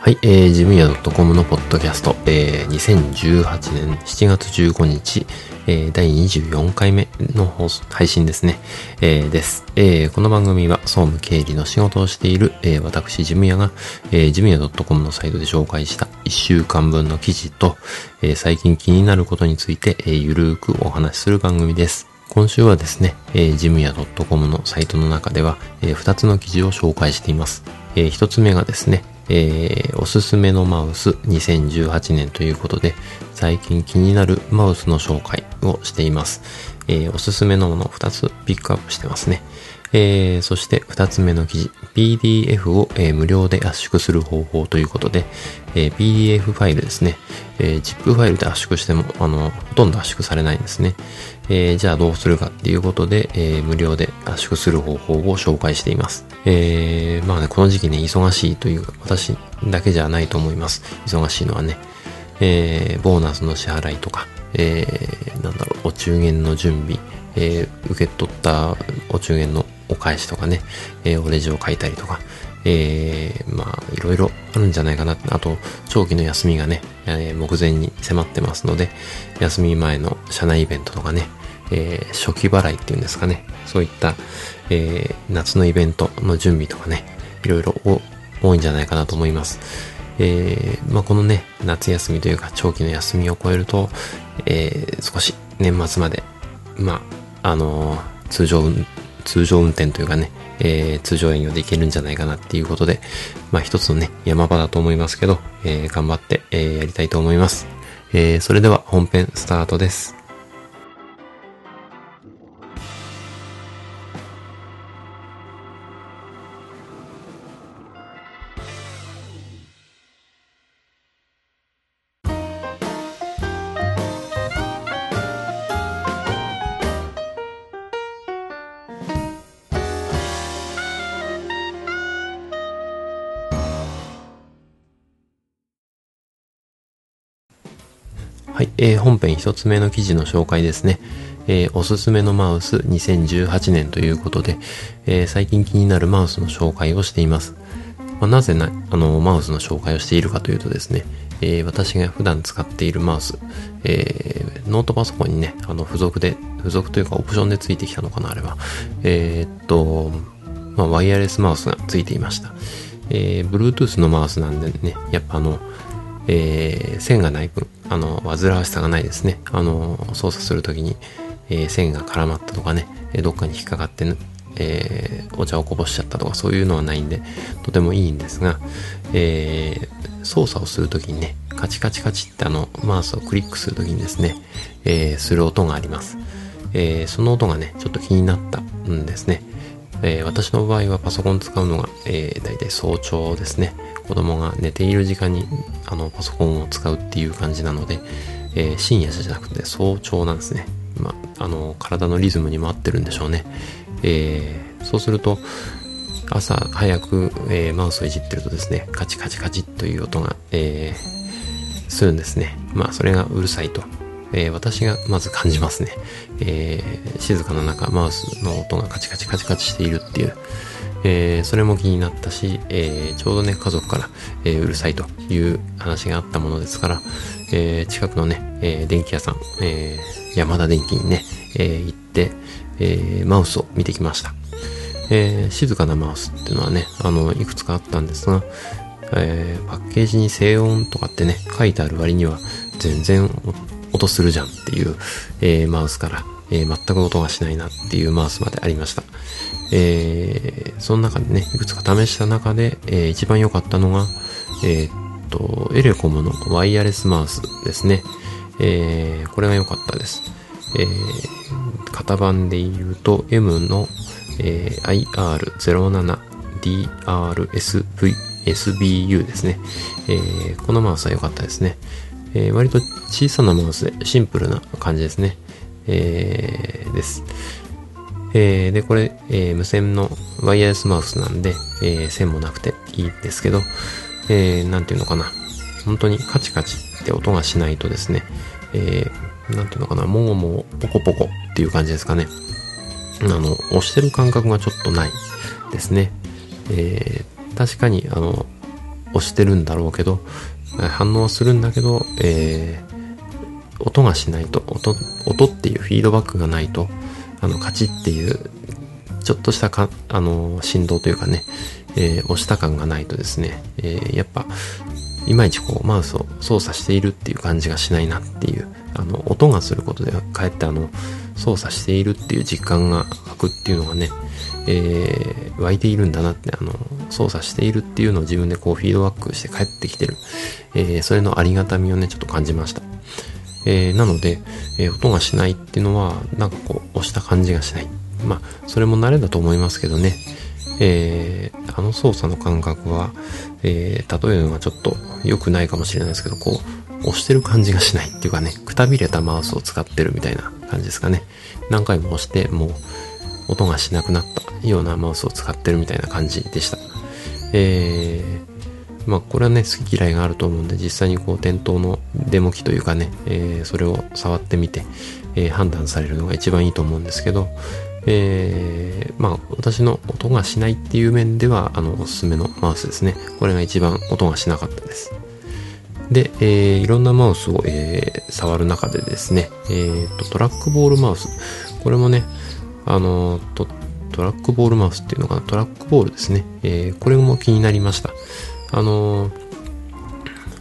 はい、えー、ジムヤ .com のポッドキャスト、えー、2018年7月15日、えー、第24回目の配信ですね、えー、です、えー。この番組は総務経理の仕事をしている、えー、私、ジムヤが、えー、ジムヤ .com のサイトで紹介した1週間分の記事と、えー、最近気になることについて、えー、ゆるーくお話しする番組です。今週はですね、えー、ジムヤ .com のサイトの中では、えー、2つの記事を紹介しています。えー、1つ目がですね、えー、おすすめのマウス2018年ということで、最近気になるマウスの紹介をしています。えー、おすすめのものを2つピックアップしてますね。えー、そして2つ目の記事、PDF を、えー、無料で圧縮する方法ということで、えー、PDF ファイルですね、え ZIP ファイルで圧縮しても、あの、ほとんど圧縮されないんですね。えじゃあどうするかっていうことで、え無料で圧縮する方法を紹介しています。えまあね、この時期ね、忙しいというか、私だけじゃないと思います。忙しいのはね。えボーナスの支払いとか、えなんだろう、お中元の準備、え受け取ったお中元のお返しとかね、えー、おレジを書いたりとか、えー、まあ、いろいろあるんじゃないかな。あと、長期の休みがね、えー、目前に迫ってますので、休み前の社内イベントとかね、えー、初期払いっていうんですかね、そういった、え、夏のイベントの準備とかね、いろいろ多いんじゃないかなと思います。え、まあ、このね、夏休みというか長期の休みを超えると、え、少し年末まで、まあ、あの、通常通常運転というかね、えー、通常営業でいけるんじゃないかなっていうことで、まあ一つのね、山場だと思いますけど、えー、頑張って、えー、やりたいと思います。えー、それでは本編スタートです。はい、えー、本編一つ目の記事の紹介ですね。えー、おすすめのマウス2018年ということで、えー、最近気になるマウスの紹介をしています。まあ、なぜな、あの、マウスの紹介をしているかというとですね、えー、私が普段使っているマウス、えー、ノートパソコンにね、あの、付属で、付属というかオプションでついてきたのかな、あれは。えー、っと、まあ、ワイヤレスマウスがついていました。えー、Bluetooth のマウスなんでね、やっぱあの、えー、線がない分、あの、煩わしさがないですね。あの、操作するときに、えー、線が絡まったとかね、どっかに引っかかって、ね、えー、お茶をこぼしちゃったとかそういうのはないんで、とてもいいんですが、えー、操作をするときにね、カチカチカチってあの、マウスをクリックするときにですね、えー、する音があります。えー、その音がね、ちょっと気になったんですね。えー、私の場合はパソコン使うのが、えー、大体早朝ですね。子供が寝ている時間にあのパソコンを使うっていう感じなので、えー、深夜じゃなくて早朝なんですね。まあ、の、体のリズムにも合ってるんでしょうね。えー、そうすると、朝早く、えー、マウスをいじってるとですね、カチカチカチという音が、えー、するんですね。まあ、それがうるさいとえー、私がまず感じますね。えー、静かな中、マウスの音がカチカチカチカチしているっていう、えー、それも気になったし、えちょうどね、家族から、えうるさいという話があったものですから、え近くのね、え電気屋さん、え山田電機にね、え行って、えマウスを見てきました。え静かなマウスっていうのはね、あの、いくつかあったんですが、えパッケージに静音とかってね、書いてある割には全然音するじゃんっていう、え、マウスから、え、全く音がしないなっていうマウスまでありました。えー、その中でね、いくつか試した中で、えー、一番良かったのが、えー、っと、エレコムのワイヤレスマウスですね。えー、これが良かったです。えー、型番で言うと M の、えー、IR07DRSVSBU ですね、えー。このマウスは良かったですね。えー、割と小さなマウスでシンプルな感じですね。えー、です。えー、で、これ、えー、無線のワイヤレスマウスなんで、えー、線もなくていいんですけど、えー、なんていうのかな。本当にカチカチって音がしないとですね、えー、なんていうのかな、もごもごポコポコっていう感じですかね。あの、押してる感覚がちょっとないですね。えー、確かに、あの、押してるんだろうけど、反応するんだけど、えー、音がしないと、音、音っていうフィードバックがないと、あの、カチっていう、ちょっとしたか、あの、振動というかね、えー、押した感がないとですね、えー、やっぱ、いまいちこう、マウスを操作しているっていう感じがしないなっていう、あの、音がすることで、かえってあの、操作しているっていう実感が湧くっていうのがね、えー、湧いているんだなって、あの、操作しているっていうのを自分でこうフィードバックして帰ってきてる。えー、それのありがたみをね、ちょっと感じました。えー、なので、えー、音がしないっていうのは、なんかこう、押した感じがしない。まあ、それも慣れだと思いますけどね。えー、あの操作の感覚は、えー、例えるのはちょっと良くないかもしれないですけど、こう、押してる感じがしないっていうかね、くたびれたマウスを使ってるみたいな感じですかね。何回も押して、もう、音がしなくなったようなマウスを使ってるみたいな感じでした。えー、まあこれはね、好き嫌いがあると思うんで、実際にこう店頭のデモ機というかね、えー、それを触ってみて、えー、判断されるのが一番いいと思うんですけど、えー、まあ私の音がしないっていう面では、あの、おすすめのマウスですね。これが一番音がしなかったです。で、えー、いろんなマウスを、えー、触る中でですね、えーと、トラックボールマウス。これもね、あのと、トラックボールマウスっていうのかな、トラックボールですね。えー、これも気になりました。あの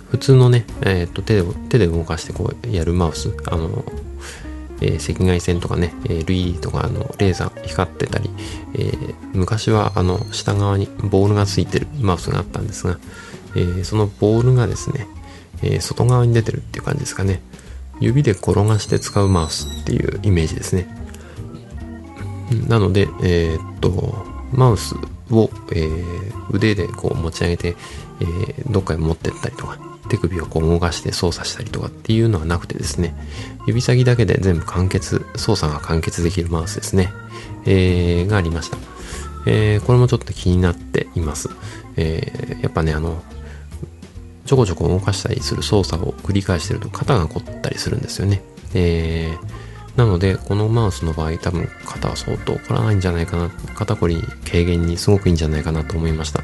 普通のね、えっ、と、手で、手で動かしてこうやるマウス、あのえー、赤外線とかね、えー、LED とかあのレーザー光ってたり、えー、昔はあの下側にボールがついてるマウスがあったんですが、えー、そのボールがですね、えー、外側に出てるっていう感じですかね。指で転がして使うマウスっていうイメージですね。なので、え、っと、マウスを、えー、腕でこう持ち上げて、えー、どっかへ持ってったりとか、手首をこう動かして操作したりとかっていうのはなくてですね、指先だけで全部完結、操作が完結できるマウスですね、えー、がありました。え、これもちょっと気になっています。えー、やっぱね、あの、ちょこちょこ動かしたりする操作を繰り返してると肩が凝ったりするんですよね。えー、なので、このマウスの場合多分肩は相当凝らないんじゃないかな、肩こり軽減にすごくいいんじゃないかなと思いました。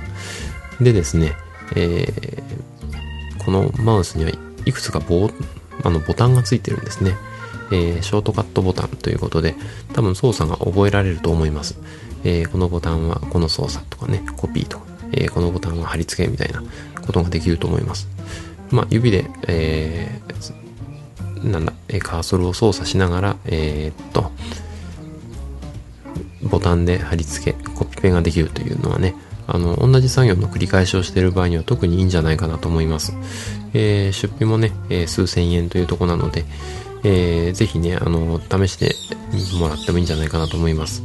でですね、えー、このマウスにはいくつかボあのボタンがついてるんですね。えー、ショートカットボタンということで、多分操作が覚えられると思います。えー、このボタンはこの操作とかね、コピーとか、え、このボタンは貼り付けみたいなことができると思います。まあ、指で、えー、なんだ、えカーソルを操作しながら、えー、っと、ボタンで貼り付け、コピペができるというのはね、あの、同じ作業の繰り返しをしている場合には特にいいんじゃないかなと思います。えー、出費もね、えー、数千円というとこなので、えー、ぜひね、あの、試してもらってもいいんじゃないかなと思います。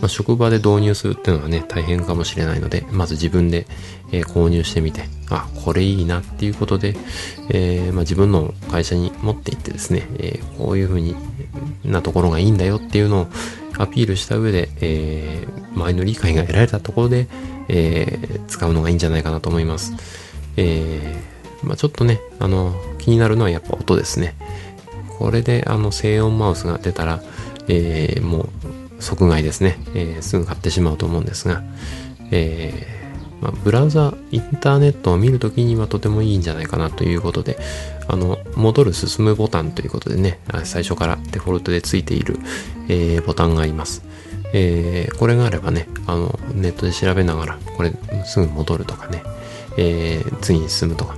まあ、職場で導入するっていうのはね、大変かもしれないので、まず自分で、えー、購入してみて、あ、これいいなっていうことで、えー、まあ、自分の会社に持って行ってですね、えー、こういうふうになところがいいんだよっていうのをアピールした上で、え周りの理解が得られたところで、え使うのがいいんじゃないかなと思います。えまあ、ちょっとね、あの、気になるのはやっぱ音ですね。これであの静音マウスが出たら、えもう即買いですね、えー、すぐ買ってしまうと思うんですが、えー、まあ、ブラウザ、インターネットを見るときにはとてもいいんじゃないかなということで、あの、戻る進むボタンということでね、最初からデフォルトでついている、えー、ボタンがあります。えー、これがあればね、あの、ネットで調べながら、これすぐ戻るとかね、えー、次に進むとか、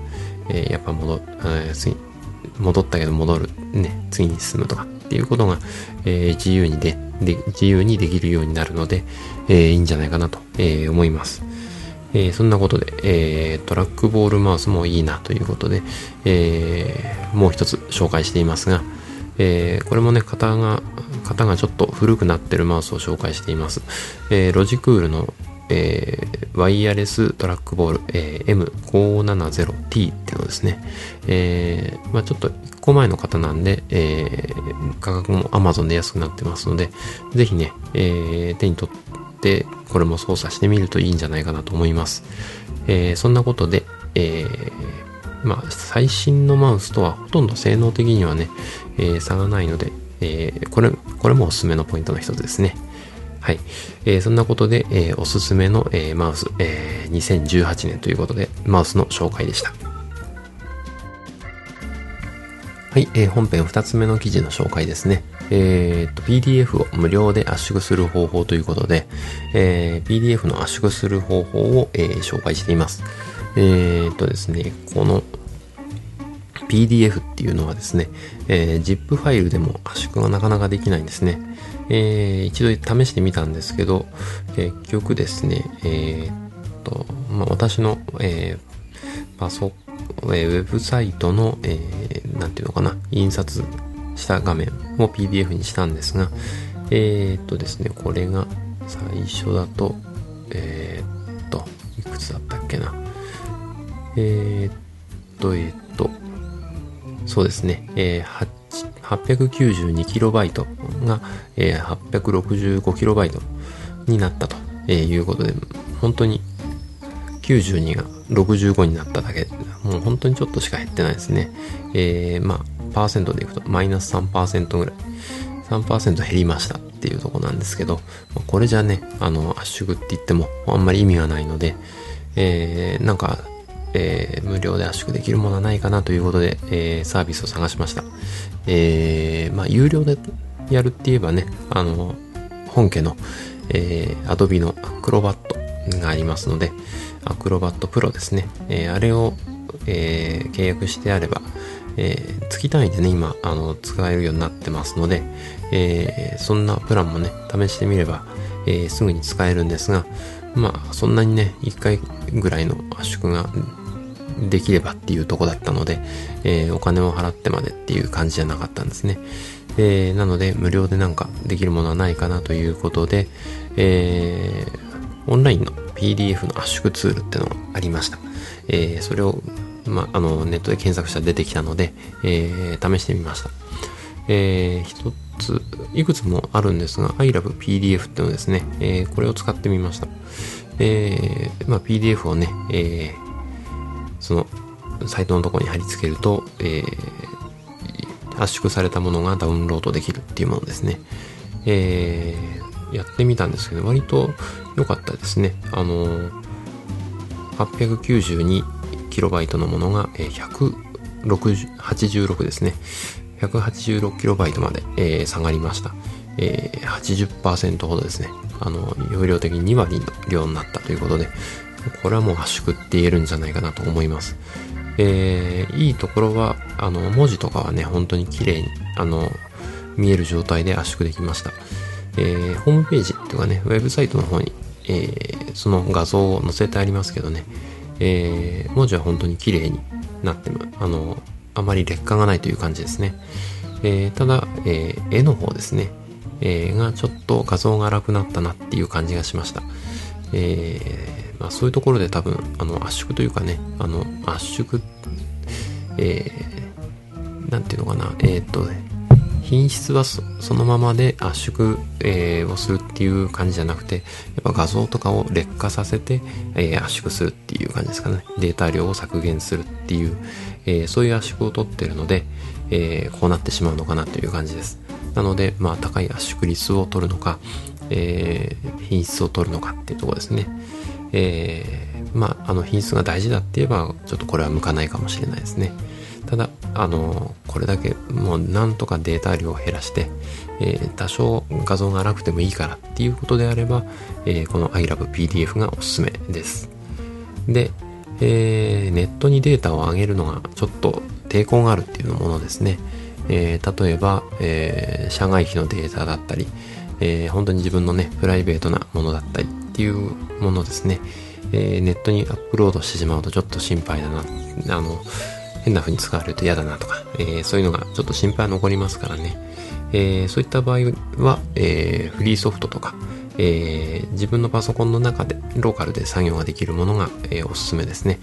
えー、やっぱ戻、えー、次、戻ったけど戻る、ね、次に進むとかっていうことが、えー、自由にでで自由にできるようになるので、えー、いいんじゃないかなと、えー、思います。えー、そんなことで、えー、トラックボールマウスもいいなということで、えー、もう一つ紹介していますが、えー、これもね、型が、型がちょっと古くなってるマウスを紹介しています。えー、ロジクールのえー、ワイヤレストラックボール、えー、M570T っていうのですね、えー、まあちょっと1個前の方なんで、えー、価格も Amazon で安くなってますので、ぜひね、えー、手に取ってこれも操作してみるといいんじゃないかなと思います。えー、そんなことで、えー、まあ最新のマウスとはほとんど性能的にはね、えー、差がないので、えー、これ、これもおすすめのポイントの一つですね。はい。えー、そんなことで、えー、おすすめの、えー、マウス、えー、2018年ということで、マウスの紹介でした。はい、えー、本編2つ目の記事の紹介ですね。えー、と、PDF を無料で圧縮する方法ということで、えー、PDF の圧縮する方法を、えー、紹介しています。えー、とですね、この PDF っていうのはですね、えー、ZIP ファイルでも圧縮がなかなかできないんですね。えー、一度試してみたんですけど、結局ですね、えー、っと、まあ、私の、えー、パソ、えー、ウェブサイトの、えー、なんていうのかな、印刷した画面を PDF にしたんですが、えー、っとですね、これが最初だと、えー、っと、いくつだったっけな。えー、っと、えー、っと、そうですね、えー、892KB が、えー、865KB になったということで、本当に92が65になっただけ、もう本当にちょっとしか減ってないですね。えー、まあ、パーセントでいくとマイナス3%ぐらい。3%減りましたっていうとこなんですけど、これじゃね、あの、圧縮って言ってもあんまり意味がないので、えー、なんかえー、無料で圧縮できるものはないかなということで、えー、サービスを探しました。えー、まあ、有料でやるって言えばね、あの、本家の、えー、Adobe のアクロバットがありますので、アクロバットプロですね。えー、あれを、えー、契約してあれば、えー、月単位でね、今、あの、使えるようになってますので、えー、そんなプランもね、試してみれば、えー、すぐに使えるんですが、まあ、そんなにね、1回ぐらいの圧縮ができればっていうとこだったので、えー、お金を払ってまでっていう感じじゃなかったんですね。えー、なので、無料でなんかできるものはないかなということで、えー、オンラインの PDF の圧縮ツールってのがありました。えー、それを、まあ、の、ネットで検索したら出てきたので、えー、試してみました。えー、一つ、いくつもあるんですが、iLovePDF っていうのですね、えー、これを使ってみました。えー、まあ、PDF をね、えー、そのサイトのところに貼り付けると、えー、圧縮されたものがダウンロードできるっていうものですね。えー、やってみたんですけど、割と良かったですね。あのー、892KB のものが、え186ですね。186KB まで、えー、下がりました。えー、80%ほどですね。あの、容量的に2割の量になったということで、これはもう圧縮って言えるんじゃないかなと思います。えー、いいところは、あの、文字とかはね、本当に綺麗に、あの、見える状態で圧縮できました。えー、ホームページっていうかね、ウェブサイトの方に、えー、その画像を載せてありますけどね、えー、文字は本当に綺麗になってあの、あまり劣化がないという感じですね。えー、ただ、えー、絵の方ですね、えー、がちょっと画像が荒くなったなっていう感じがしました。えまあ、そういうところで多分あの圧縮というかねあの圧縮えー、なんていうのかなえー、っとね品質はそのままで圧縮、えー、をするっていう感じじゃなくて、やっぱ画像とかを劣化させて、えー、圧縮するっていう感じですかね。データ量を削減するっていう、えー、そういう圧縮を取ってるので、えこうなってしまうのかなという感じです。なので、まあ、高い圧縮率を取るのか、え品質を取るのかっていうとこですね。えー、まあ、あの品質が大事だって言えば、ちょっとこれは向かないかもしれないですね。ただ、あの、これだけもうなんとかデータ量を減らして、えー、多少画像が荒くてもいいからっていうことであれば、えー、この iLovePDF がおすすめです。で、えー、ネットにデータを上げるのがちょっと抵抗があるっていうものですね。えー、例えば、えー、社外費のデータだったり、えー、本当に自分のね、プライベートなものだったりっていうものですね、えー、ネットにアップロードしてしまうとちょっと心配だな、あの、変な風に使われると嫌だなとか、えー、そういうのがちょっと心配残りますからね、えー、そういった場合は、えー、フリーソフトとか、えー、自分のパソコンの中でローカルで作業ができるものが、えー、おすすめですね。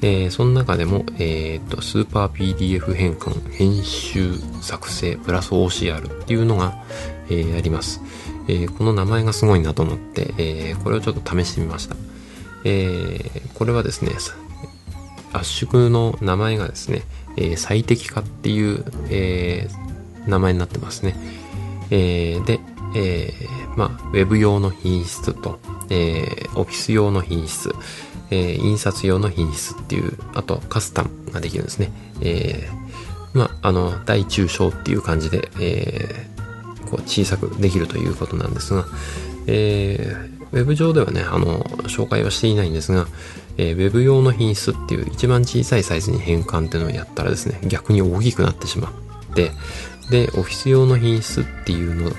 えー、その中でも、えーと、スーパー PDF 変換、編集、作成、プラス OCR っていうのが、えー、あります。えー、この名前がすごいなと思って、えー、これをちょっと試してみました。えー、これはですね、圧縮の名前がですね、え最適化っていう、え名前になってますね。えで、えまあ、ウェブ用の品質と、えー、オフィス用の品質、えー、印刷用の品質っていう、あとカスタムができるんですね。えー、まあ、あの、大中小っていう感じで、えー、こう小さくできるということなんですが、えー、ウェブ上ではね、あの、紹介はしていないんですが、えー、ウェブ用の品質っていう一番小さいサイズに変換っていうのをやったらですね、逆に大きくなってしまって、で、オフィス用の品質っていうの、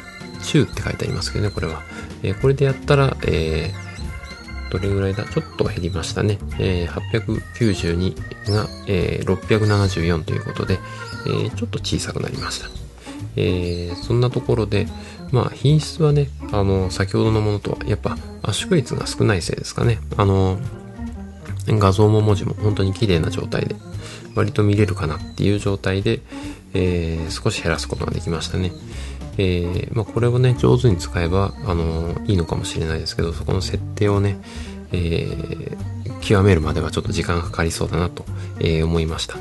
中って書いてありますけどね、これは。えー、これでやったら、えー、どれぐらいだ？ちょっと減りましたね。えー、892が、えー、674ということで、えー、ちょっと小さくなりました。えー、そんなところで、まあ品質はね、あの、先ほどのものとはやっぱ圧縮率が少ないせいですかね。あの、画像も文字も本当に綺麗な状態で、割と見れるかなっていう状態で、えー、少し減らすことができましたね。えー、まあ、これをね、上手に使えば、あのいいのかもしれないですけど、そこの設定をね、えー、極めるまではちょっと時間がかかりそうだなと、え思いました。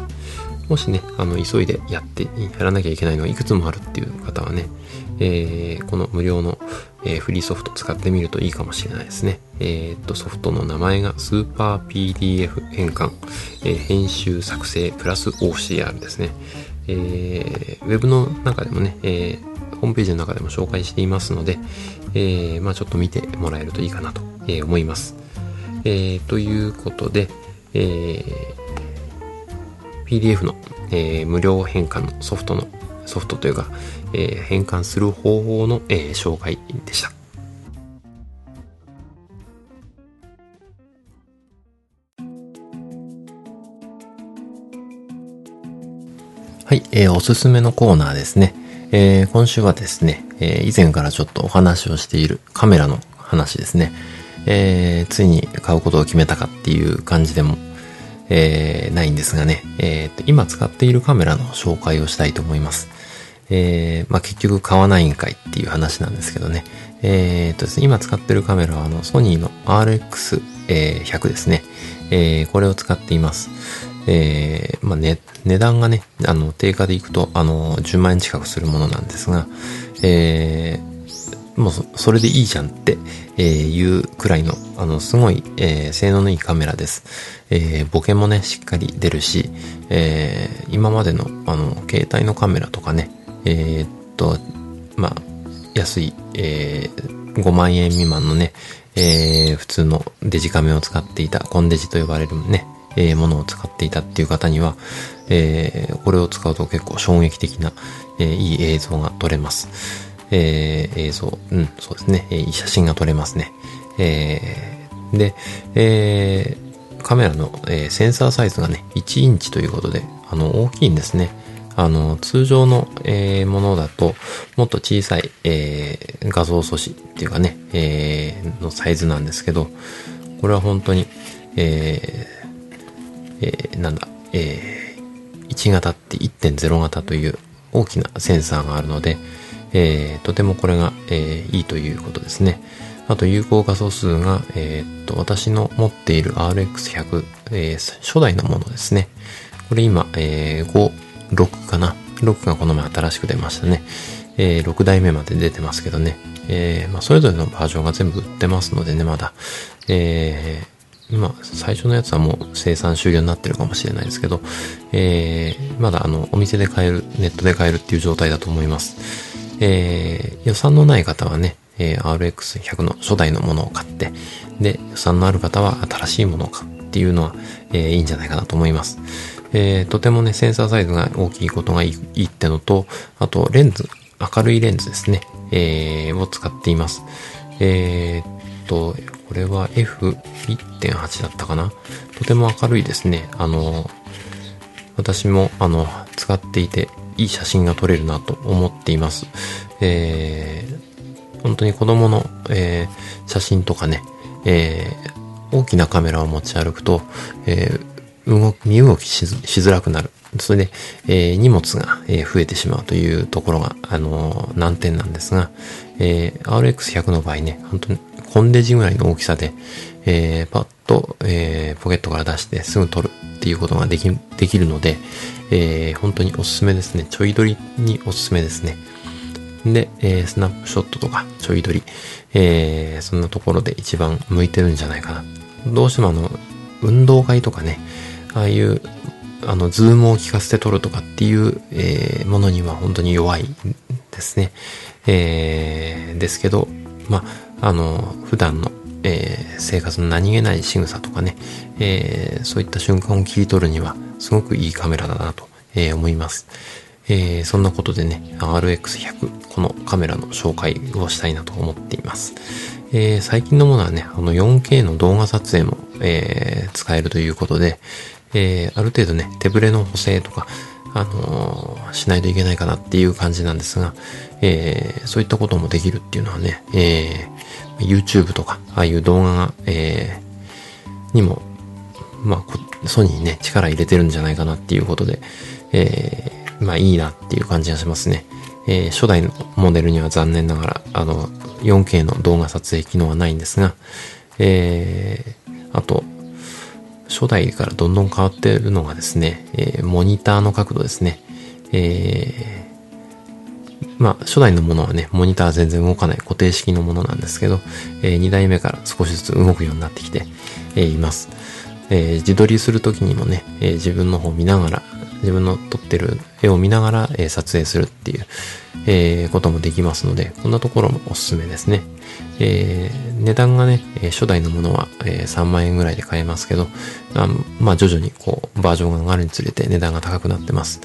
もしね、あの、急いでやって、やらなきゃいけないのがいくつもあるっていう方はね、えー、この無料の、えー、フリーソフト使ってみるといいかもしれないですね。えー、っと、ソフトの名前がスーパー PDF 変換、え編集作成プラス OCR ですね。えー、ウェブの中でもね、えホームページの中でも紹介していますので、えまあちょっと見てもらえるといいかなと、え思います。えということで、え PDF の、えー、無料変換のソフトの、ソフトというか、えー、変換する方法の、えー、紹介でした。はい、えー、おすすめのコーナーですね。えー、今週はですね、えー、以前からちょっとお話をしているカメラの話ですね。えー、ついに買うことを決めたかっていう感じでもえー、ないんですがね、えーと、今使っているカメラの紹介をしたいと思います。えー、まあ、結局買わないんかいっていう話なんですけどね。えーとですね、今使ってるカメラはあのソニーの RX100 ですね。えー、これを使っています。えー、まあ、ね、値段がね、あの、定価でいくと、あの、10万円近くするものなんですが、えー、もうそれでいいじゃんって、えー、いうくらいの、あの、すごい、えー、性能のいいカメラです。えー、ボケもね、しっかり出るし、えー、今までの、あの、携帯のカメラとかね、えー、っと、まあ、安い、えー、5万円未満のね、えー、普通のデジカメを使っていた、コンデジと呼ばれるね、えー、ものを使っていたっていう方には、えー、これを使うと結構衝撃的な、えー、いい映像が撮れます。えー、映像、うん、そうですね、えー、いい写真が撮れますね。えー、で、えー、カメラの、えー、センサーサイズがね、1インチということで、あの、大きいんですね。あの、通常の、えー、ものだと、もっと小さい、えー、画像素子っていうかね、えー、のサイズなんですけど、これは本当に、えー、えー、なんだ、えー、1型って1.0型という大きなセンサーがあるので、えー、とてもこれが、えー、いいということですね。あと有効画素数が、えー、っと、私の持っている RX100、えー、初代のものですね。これ今、えー、5、6かな。6がこの前新しく出ましたね。えー、6代目まで出てますけどね。えー、まあ、それぞれのバージョンが全部売ってますのでね、まだ。えー、今、最初のやつはもう生産終了になってるかもしれないですけど、えー、まだあの、お店で買える、ネットで買えるっていう状態だと思います。えー、予算のない方はね、えー、RX100 の初代のものを買って、で、予算のある方は新しいものを買うっていうのは、えー、いいんじゃないかなと思います。えー、とてもね、センサーサイズが大きいことがいいってのと、あと、レンズ、明るいレンズですね、えー、を使っています。えー、と、これは F1.8 だったかな？とても明るいですね。あの、私も、あの、使っていて、いい写真が撮れるなと思っています。えー、本当に子供の、えー、写真とかね、えー、大きなカメラを持ち歩くと、えー、動き、身動きしづらくなる。それで、えー、荷物が、え、増えてしまうというところが、あのー、難点なんですが、え、RX100 の場合ね、本当にコンデジぐらいの大きさで、えー、パッと、えー、ポケットから出してすぐ撮るっていうことができ、できるので、えー、本当におすすめですね。ちょい撮りにおすすめですね。で、えー、スナップショットとかちょい撮り、えー、そんなところで一番向いてるんじゃないかな。どうしてもあの、運動会とかね、ああいう、あの、ズームを効かせて撮るとかっていう、えー、ものには本当に弱いですね。えー、ですけど、まあ、あの、普段の、えー、生活の何気ない仕草とかね、えー、そういった瞬間を切り取るには、すごくいいカメラだなと、えー、思います。えー、そんなことでね、RX100、このカメラの紹介をしたいなと思っています。えー、最近のものはね、あの 4K の動画撮影も、えー、使えるということで、えー、ある程度ね、手ぶれの補正とか、あのー、しないといけないかなっていう感じなんですが、えー、そういったこともできるっていうのはね、えー、YouTube とか、ああいう動画が、えー、にも、まあ、ソニーね、力入れてるんじゃないかなっていうことで、えー、まあいいなっていう感じがしますね。えー、初代のモデルには残念ながら、あの、4K の動画撮影機能はないんですが、えー、あと、初代からどんどん変わってるのがですね、えー、モニターの角度ですね。えー、まあ、初代のものはね、モニター全然動かない固定式のものなんですけど、えー、2代目から少しずつ動くようになってきて、えー、います。えー、自撮りするときにもね、え、自分の方見ながら、自分の撮ってる絵を見ながら、え、撮影するっていう、え、こともできますので、こんなところもおすすめですね。え、値段がね、初代のものは、え3万円ぐらいで買えますけど、あまあ徐々にこう、バージョンが上がるにつれて値段が高くなってます。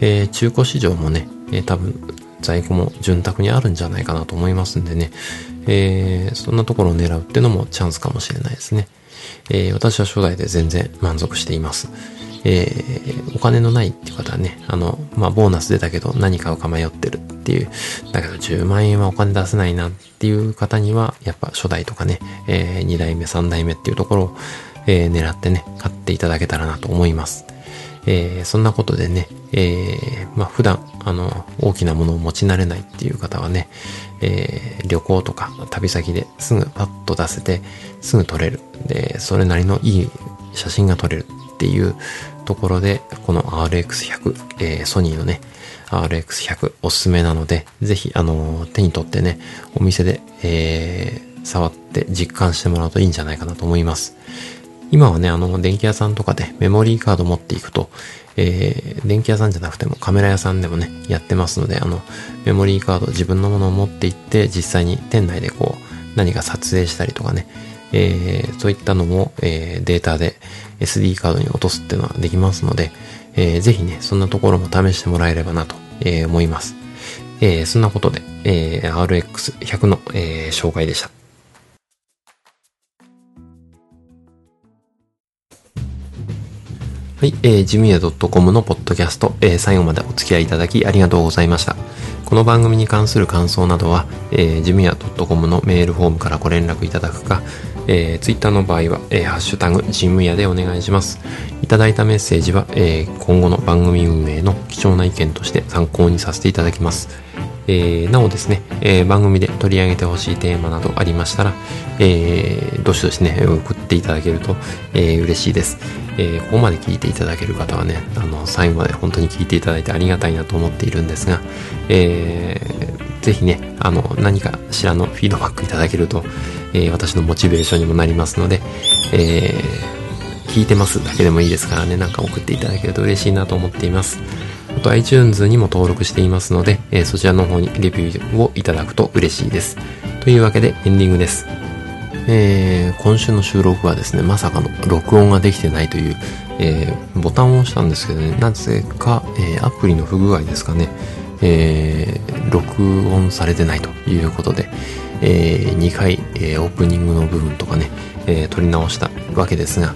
え中古市場もね、え多分在庫も潤沢にあるんじゃないかなと思いますんでね、えそんなところを狙うっていうのもチャンスかもしれないですね。え私は初代で全然満足しています。えー、お金のないっていう方はね、あの、まあ、ボーナス出たけど何買うか迷ってるっていう、だけど10万円はお金出せないなっていう方には、やっぱ初代とかね、えー、2代目、3代目っていうところを、えー、狙ってね、買っていただけたらなと思います。えー、そんなことでね、えー、まあ、普段、あの、大きなものを持ち慣れないっていう方はね、えー、旅行とか旅先ですぐパッと出せて、すぐ撮れる。で、それなりのいい写真が撮れるっていうところで、この RX100、えー、ソニーのね、RX100 おすすめなので、ぜひ、あの、手に取ってね、お店で、えー、触って実感してもらうといいんじゃないかなと思います。今はね、あの、電気屋さんとかでメモリーカード持っていくと、えー、電気屋さんじゃなくてもカメラ屋さんでもね、やってますので、あの、メモリーカード自分のものを持って行って、実際に店内でこう、何か撮影したりとかね、えー、そういったのも、えー、データで SD カードに落とすっていうのはできますので、えー、ぜひね、そんなところも試してもらえればなと、えー、思います。えー、そんなことで、えー、RX100 の、えー、紹介でした。はい、えー、ジムヤ .com のポッドキャスト、えー、最後までお付き合いいただきありがとうございました。この番組に関する感想などは、えー、ジムヤ .com のメールフォームからご連絡いただくか、えー、ツイッターの場合は、えー、ハッシュタグ、ジムヤでお願いします。いただいたメッセージは、えー、今後の番組運営の貴重な意見として参考にさせていただきます。えー、なおですね、えー、番組で取り上げてほしいテーマなどありましたら、えー、どしどしね、送っていただけると、えー、嬉しいです。えー、ここまで聞いていただける方はね、あの、最後まで本当に聞いていただいてありがたいなと思っているんですが、えー、ぜひね、あの、何かしらのフィードバックいただけると、えー、私のモチベーションにもなりますので、えー、聞いてますだけでもいいですからね、なんか送っていただけると嬉しいなと思っています。あと iTunes にも登録していますので、えー、そちらの方にレビューをいただくと嬉しいです。というわけでエンディングです。えー、今週の収録はですね、まさかの録音ができてないという、えー、ボタンを押したんですけどね、なぜか、えー、アプリの不具合ですかね、えー、録音されてないということで、えー、2回、えー、オープニングの部分とかね、えー、撮り直したわけですが、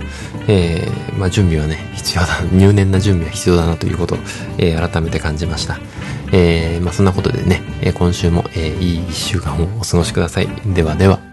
えー、まあ、準備はね、必要だ、入念な準備は必要だなということを、えー、改めて感じました。えー、まあ、そんなことでね、今週も、えいい1週間をお過ごしください。ではでは。